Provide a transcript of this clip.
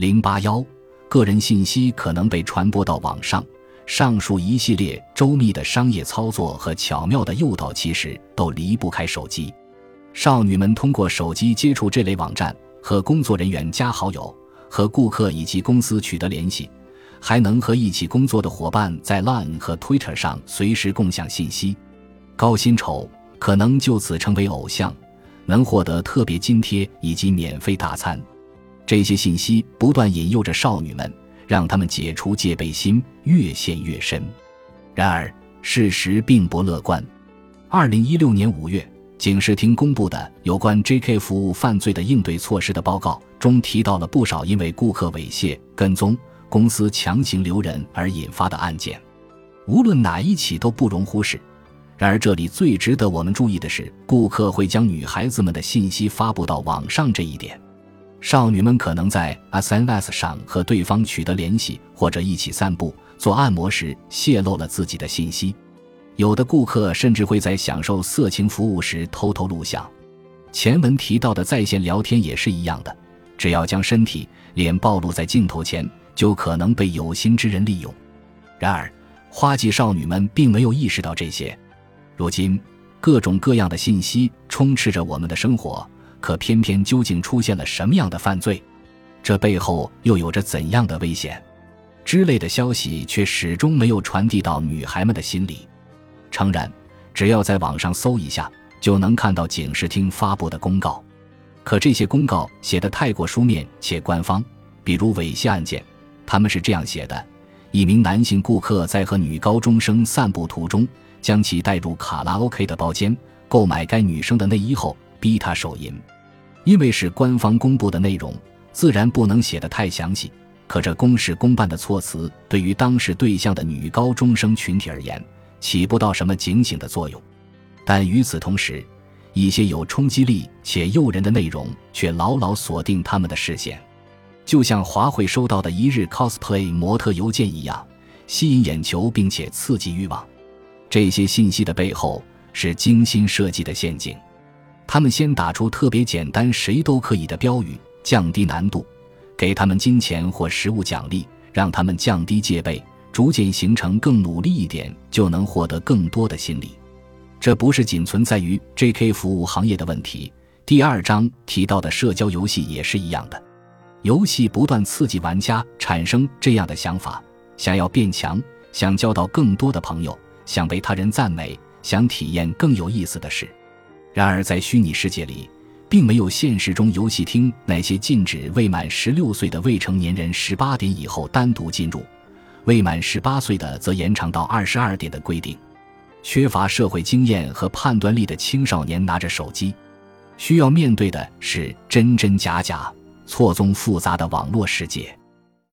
零八幺，个人信息可能被传播到网上。上述一系列周密的商业操作和巧妙的诱导，其实都离不开手机。少女们通过手机接触这类网站，和工作人员加好友，和顾客以及公司取得联系，还能和一起工作的伙伴在 Line 和 Twitter 上随时共享信息。高薪酬可能就此成为偶像，能获得特别津贴以及免费大餐。这些信息不断引诱着少女们。让他们解除戒备心，越陷越深。然而，事实并不乐观。二零一六年五月，警视厅公布的有关 J.K. 服务犯罪的应对措施的报告中，提到了不少因为顾客猥亵、跟踪、公司强行留人而引发的案件。无论哪一起都不容忽视。然而，这里最值得我们注意的是，顾客会将女孩子们的信息发布到网上这一点。少女们可能在 SNS 上和对方取得联系，或者一起散步、做按摩时泄露了自己的信息。有的顾客甚至会在享受色情服务时偷偷录像。前文提到的在线聊天也是一样的，只要将身体、脸暴露在镜头前，就可能被有心之人利用。然而，花季少女们并没有意识到这些。如今，各种各样的信息充斥着我们的生活。可偏偏究竟出现了什么样的犯罪？这背后又有着怎样的危险？之类的消息却始终没有传递到女孩们的心里。诚然，只要在网上搜一下，就能看到警视厅发布的公告。可这些公告写得太过书面且官方。比如猥亵案件，他们是这样写的：一名男性顾客在和女高中生散步途中，将其带入卡拉 OK 的包间，购买该女生的内衣后。逼他手淫，因为是官方公布的内容，自然不能写得太详细。可这公事公办的措辞，对于当时对象的女高中生群体而言，起不到什么警醒的作用。但与此同时，一些有冲击力且诱人的内容却牢牢锁定他们的视线，就像华会收到的一日 cosplay 模特邮件一样，吸引眼球并且刺激欲望。这些信息的背后是精心设计的陷阱。他们先打出特别简单、谁都可以的标语，降低难度，给他们金钱或实物奖励，让他们降低戒备，逐渐形成更努力一点就能获得更多的心理。这不是仅存在于 J.K. 服务行业的问题。第二章提到的社交游戏也是一样的，游戏不断刺激玩家产生这样的想法：想要变强，想交到更多的朋友，想被他人赞美，想体验更有意思的事。然而，在虚拟世界里，并没有现实中游戏厅那些禁止未满十六岁的未成年人十八点以后单独进入，未满十八岁的则延长到二十二点的规定。缺乏社会经验和判断力的青少年拿着手机，需要面对的是真真假假、错综复杂的网络世界。